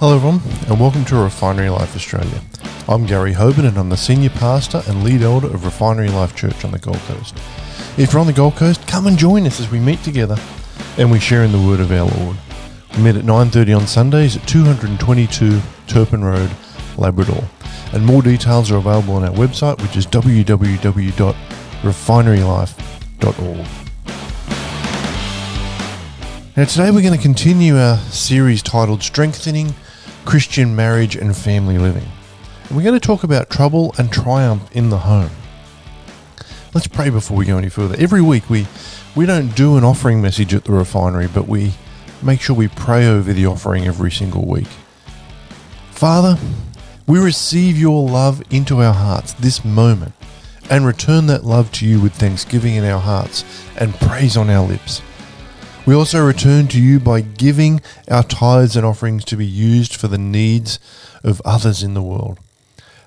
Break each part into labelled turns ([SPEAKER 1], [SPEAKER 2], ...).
[SPEAKER 1] Hello, everyone, and welcome to Refinery Life Australia. I'm Gary Hoban, and I'm the senior pastor and lead elder of Refinery Life Church on the Gold Coast. If you're on the Gold Coast, come and join us as we meet together and we share in the word of our Lord. We meet at 9:30 on Sundays at 222 Turpin Road, Labrador. And more details are available on our website, which is www.refinerylife.org. Now, today we're going to continue our series titled Strengthening Christian Marriage and Family Living. And we're going to talk about trouble and triumph in the home. Let's pray before we go any further. Every week we, we don't do an offering message at the refinery, but we make sure we pray over the offering every single week. Father, we receive your love into our hearts this moment and return that love to you with thanksgiving in our hearts and praise on our lips. We also return to you by giving our tithes and offerings to be used for the needs of others in the world.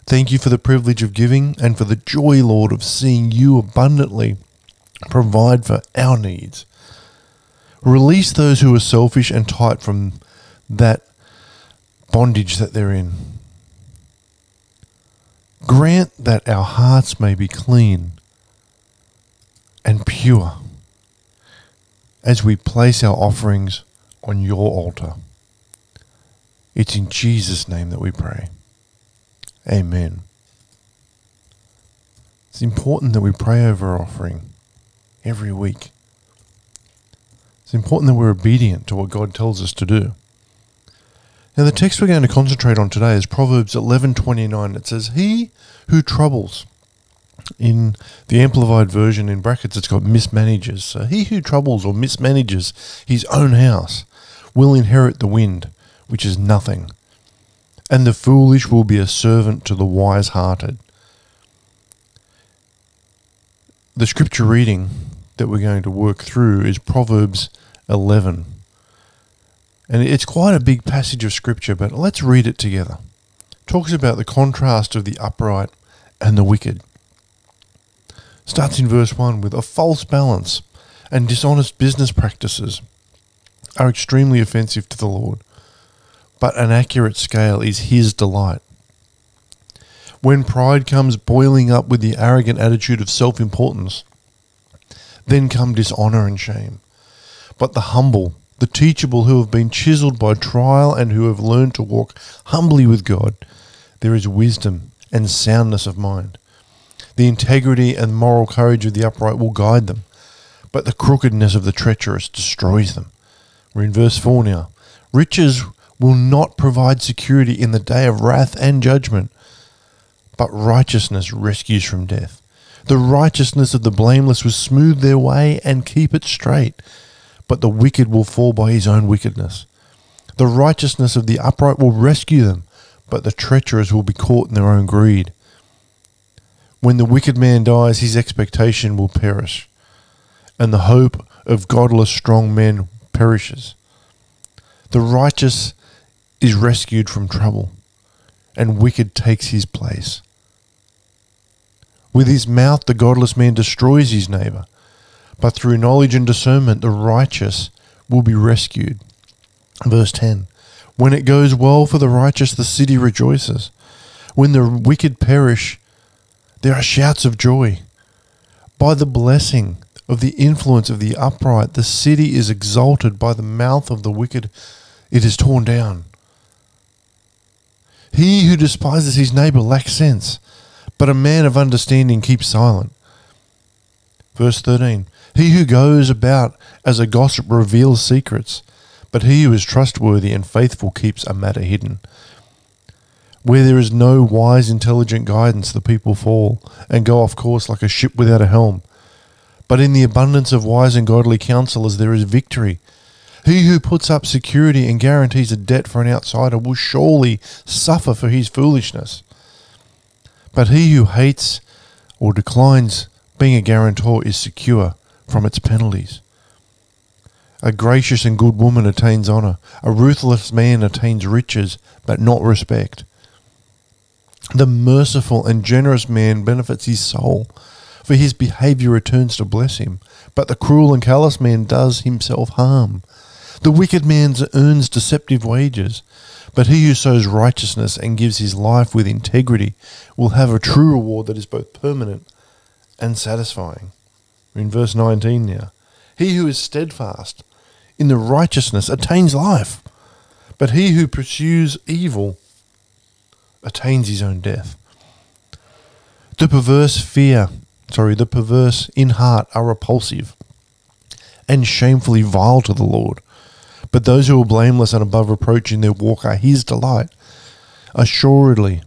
[SPEAKER 1] Thank you for the privilege of giving and for the joy, Lord, of seeing you abundantly provide for our needs. Release those who are selfish and tight from that bondage that they're in. Grant that our hearts may be clean and pure as we place our offerings on your altar. It's in Jesus' name that we pray. Amen. It's important that we pray over our offering every week. It's important that we're obedient to what God tells us to do. Now the text we're going to concentrate on today is Proverbs 11:29. It says, "He who troubles in the amplified version in brackets it's got mismanages so he who troubles or mismanages his own house will inherit the wind which is nothing. And the foolish will be a servant to the wise hearted the scripture reading that we're going to work through is proverbs 11 and it's quite a big passage of scripture but let's read it together. It talks about the contrast of the upright and the wicked starts in verse 1 with a false balance and dishonest business practices are extremely offensive to the Lord, but an accurate scale is His delight. When pride comes boiling up with the arrogant attitude of self importance, then come dishonor and shame. But the humble, the teachable who have been chiseled by trial and who have learned to walk humbly with God, there is wisdom and soundness of mind. The integrity and moral courage of the upright will guide them, but the crookedness of the treacherous destroys them. We're in verse 4 now. Riches will not provide security in the day of wrath and judgment, but righteousness rescues from death. The righteousness of the blameless will smooth their way and keep it straight, but the wicked will fall by his own wickedness. The righteousness of the upright will rescue them, but the treacherous will be caught in their own greed. When the wicked man dies, his expectation will perish, and the hope of godless strong men perishes. The righteous is rescued from trouble, and wicked takes his place. With his mouth, the godless man destroys his neighbor, but through knowledge and discernment, the righteous will be rescued. Verse 10 When it goes well for the righteous, the city rejoices. When the wicked perish, there are shouts of joy. By the blessing of the influence of the upright, the city is exalted. By the mouth of the wicked, it is torn down. He who despises his neighbor lacks sense, but a man of understanding keeps silent. Verse 13 He who goes about as a gossip reveals secrets, but he who is trustworthy and faithful keeps a matter hidden. Where there is no wise, intelligent guidance, the people fall and go off course like a ship without a helm. But in the abundance of wise and godly counselors there is victory. He who puts up security and guarantees a debt for an outsider will surely suffer for his foolishness. But he who hates or declines being a guarantor is secure from its penalties. A gracious and good woman attains honor. A ruthless man attains riches, but not respect. The merciful and generous man benefits his soul, for his behavior returns to bless him, but the cruel and callous man does himself harm. The wicked man earns deceptive wages, but he who sows righteousness and gives his life with integrity will have a true reward that is both permanent and satisfying. In verse 19 now. He who is steadfast in the righteousness attains life, but he who pursues evil attains his own death. The perverse fear, sorry, the perverse in heart are repulsive and shamefully vile to the Lord. But those who are blameless and above reproach in their walk are his delight. Assuredly,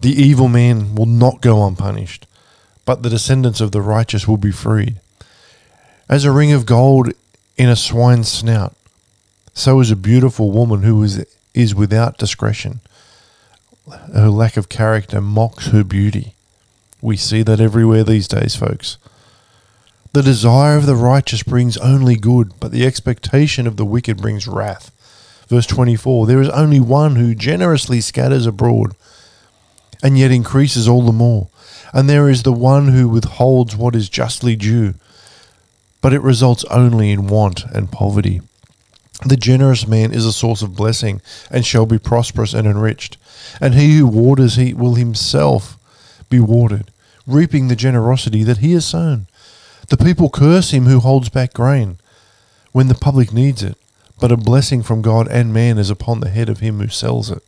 [SPEAKER 1] the evil man will not go unpunished, but the descendants of the righteous will be freed. As a ring of gold in a swine's snout, so is a beautiful woman who is, is without discretion. Her lack of character mocks her beauty. We see that everywhere these days, folks. The desire of the righteous brings only good, but the expectation of the wicked brings wrath. Verse 24 There is only one who generously scatters abroad, and yet increases all the more. And there is the one who withholds what is justly due, but it results only in want and poverty. The generous man is a source of blessing, and shall be prosperous and enriched. And he who waters he will himself be watered, reaping the generosity that he has sown. The people curse him who holds back grain when the public needs it, but a blessing from God and man is upon the head of him who sells it.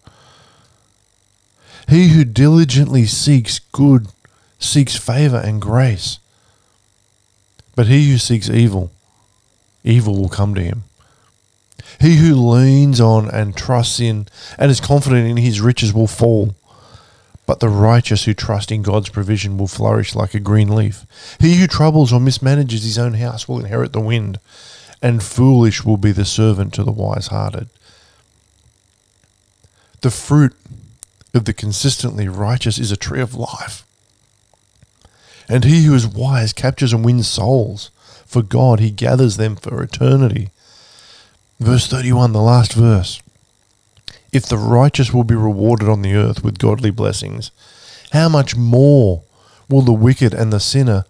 [SPEAKER 1] He who diligently seeks good seeks favor and grace, but he who seeks evil, evil will come to him. He who leans on and trusts in and is confident in his riches will fall. But the righteous who trust in God's provision will flourish like a green leaf. He who troubles or mismanages his own house will inherit the wind, and foolish will be the servant to the wise hearted. The fruit of the consistently righteous is a tree of life. And he who is wise captures and wins souls. For God, he gathers them for eternity. Verse 31, the last verse. If the righteous will be rewarded on the earth with godly blessings, how much more will the wicked and the sinner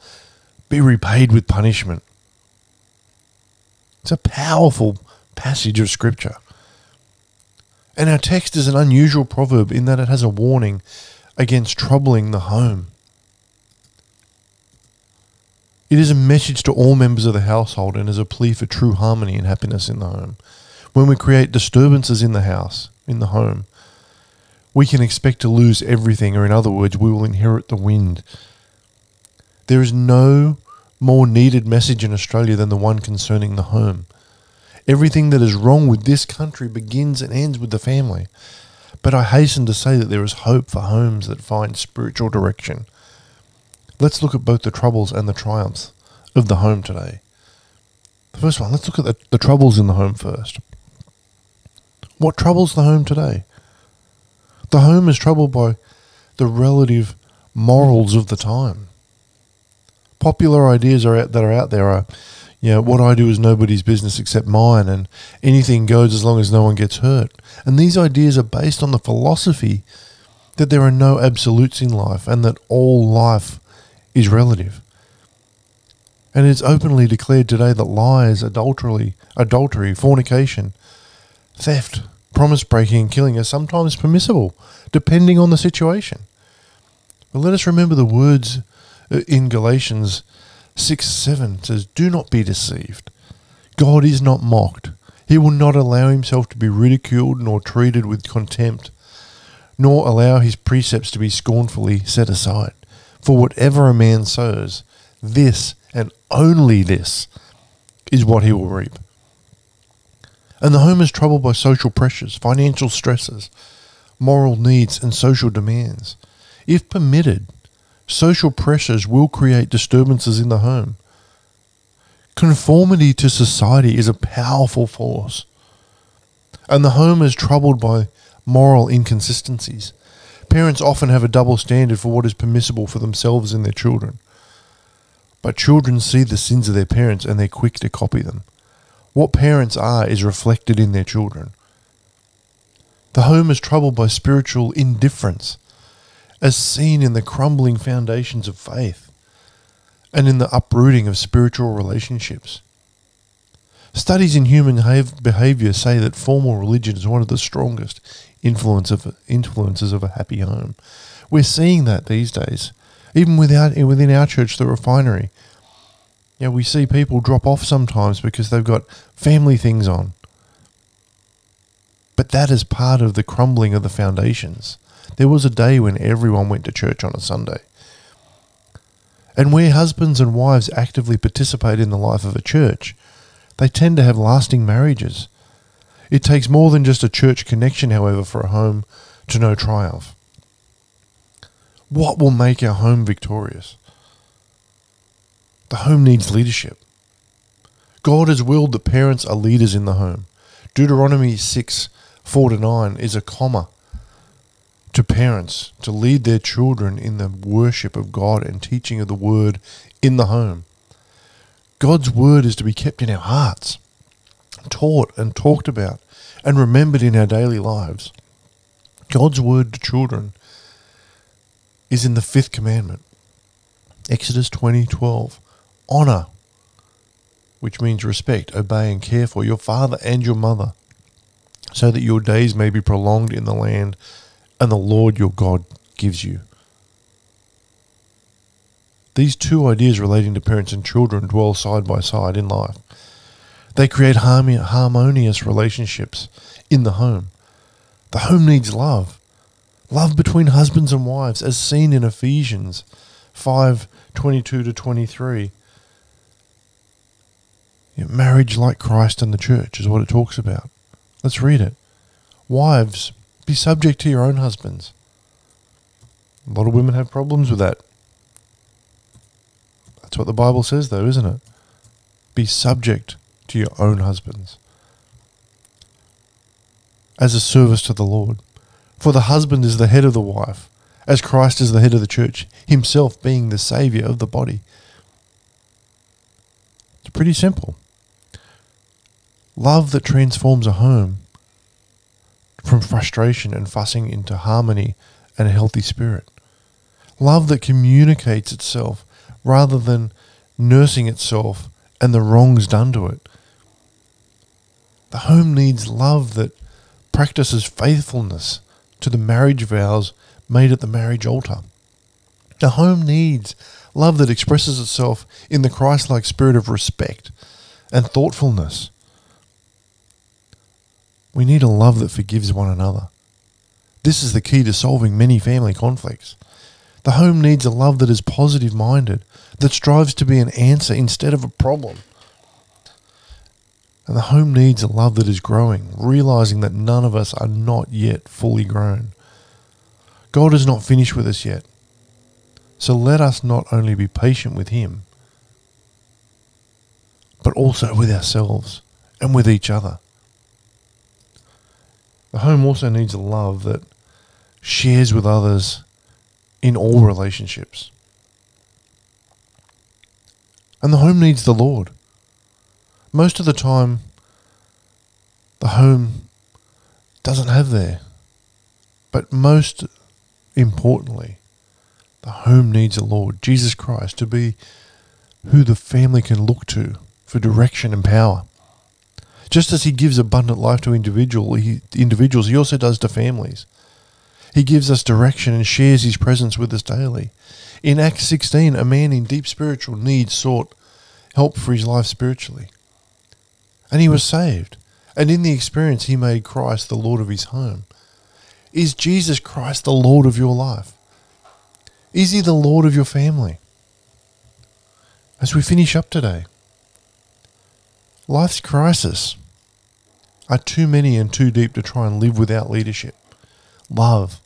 [SPEAKER 1] be repaid with punishment? It's a powerful passage of Scripture. And our text is an unusual proverb in that it has a warning against troubling the home. It is a message to all members of the household and is a plea for true harmony and happiness in the home. When we create disturbances in the house, in the home, we can expect to lose everything, or in other words, we will inherit the wind. There is no more needed message in Australia than the one concerning the home. Everything that is wrong with this country begins and ends with the family. But I hasten to say that there is hope for homes that find spiritual direction. Let's look at both the troubles and the triumphs of the home today. The first one, let's look at the, the troubles in the home first. What troubles the home today? The home is troubled by the relative morals of the time. Popular ideas are out, that are out there are, you know, what I do is nobody's business except mine, and anything goes as long as no one gets hurt. And these ideas are based on the philosophy that there are no absolutes in life and that all life is relative. And it's openly declared today that lies, adultery, adultery, fornication, theft, promise breaking, and killing are sometimes permissible, depending on the situation. But let us remember the words uh, in Galatians 6 7 says, Do not be deceived. God is not mocked. He will not allow himself to be ridiculed nor treated with contempt, nor allow his precepts to be scornfully set aside. For whatever a man sows, this and only this is what he will reap. And the home is troubled by social pressures, financial stresses, moral needs, and social demands. If permitted, social pressures will create disturbances in the home. Conformity to society is a powerful force, and the home is troubled by moral inconsistencies. Parents often have a double standard for what is permissible for themselves and their children. But children see the sins of their parents and they're quick to copy them. What parents are is reflected in their children. The home is troubled by spiritual indifference, as seen in the crumbling foundations of faith and in the uprooting of spiritual relationships. Studies in human behavior say that formal religion is one of the strongest influence of, influences of a happy home. We're seeing that these days, even without, within our church, the refinery. Yeah, we see people drop off sometimes because they've got family things on. But that is part of the crumbling of the foundations. There was a day when everyone went to church on a Sunday. And where husbands and wives actively participate in the life of a church, they tend to have lasting marriages. It takes more than just a church connection, however, for a home to know triumph. What will make our home victorious? The home needs leadership. God has willed that parents are leaders in the home. Deuteronomy 6 4 to 9 is a comma to parents to lead their children in the worship of God and teaching of the word in the home. God's word is to be kept in our hearts, taught and talked about, and remembered in our daily lives. God's word to children is in the fifth commandment. Exodus 20:12. Honor, which means respect, obey and care for your father and your mother, so that your days may be prolonged in the land and the Lord your God gives you. These two ideas relating to parents and children dwell side by side in life. They create harmonious relationships in the home. The home needs love. Love between husbands and wives, as seen in Ephesians 5 22 to 23. marriage like Christ and the church is what it talks about. Let's read it. Wives, be subject to your own husbands. A lot of women have problems with that. That's what the Bible says, though, isn't it? Be subject to your own husbands as a service to the Lord. For the husband is the head of the wife, as Christ is the head of the church, himself being the Saviour of the body. It's pretty simple. Love that transforms a home from frustration and fussing into harmony and a healthy spirit. Love that communicates itself rather than nursing itself and the wrongs done to it. The home needs love that practices faithfulness to the marriage vows made at the marriage altar. The home needs love that expresses itself in the Christ like spirit of respect and thoughtfulness we need a love that forgives one another. This is the key to solving many family conflicts. The home needs a love that is positive minded, that strives to be an answer instead of a problem. And the home needs a love that is growing, realizing that none of us are not yet fully grown. God is not finished with us yet. So let us not only be patient with Him, but also with ourselves and with each other. The home also needs a love that shares with others in all relationships. And the home needs the Lord. Most of the time, the home doesn't have there. But most importantly, the home needs a Lord, Jesus Christ, to be who the family can look to for direction and power. Just as he gives abundant life to individual, he, individuals, he also does to families. He gives us direction and shares his presence with us daily. In Acts 16, a man in deep spiritual need sought help for his life spiritually. And he was saved. And in the experience, he made Christ the Lord of his home. Is Jesus Christ the Lord of your life? Is he the Lord of your family? As we finish up today, Life's crisis are too many and too deep to try and live without leadership, love,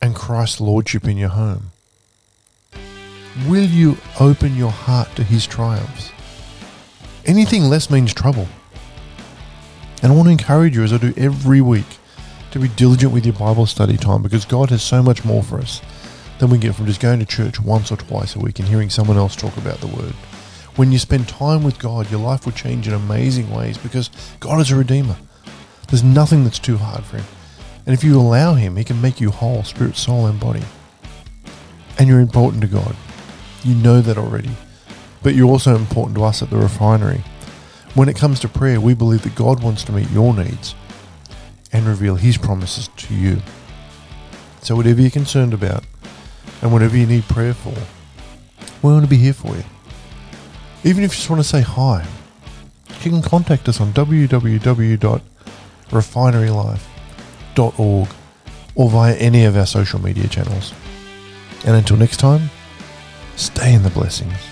[SPEAKER 1] and Christ's lordship in your home. Will you open your heart to his triumphs? Anything less means trouble. And I want to encourage you, as I do every week, to be diligent with your Bible study time because God has so much more for us than we get from just going to church once or twice a week and hearing someone else talk about the Word. When you spend time with God, your life will change in amazing ways because God is a redeemer. There's nothing that's too hard for Him. And if you allow Him, He can make you whole, spirit, soul, and body. And you're important to God. You know that already. But you're also important to us at the refinery. When it comes to prayer, we believe that God wants to meet your needs and reveal His promises to you. So, whatever you're concerned about and whatever you need prayer for, we want to be here for you. Even if you just want to say hi, you can contact us on www.refinerylife.org or via any of our social media channels. And until next time, stay in the blessings.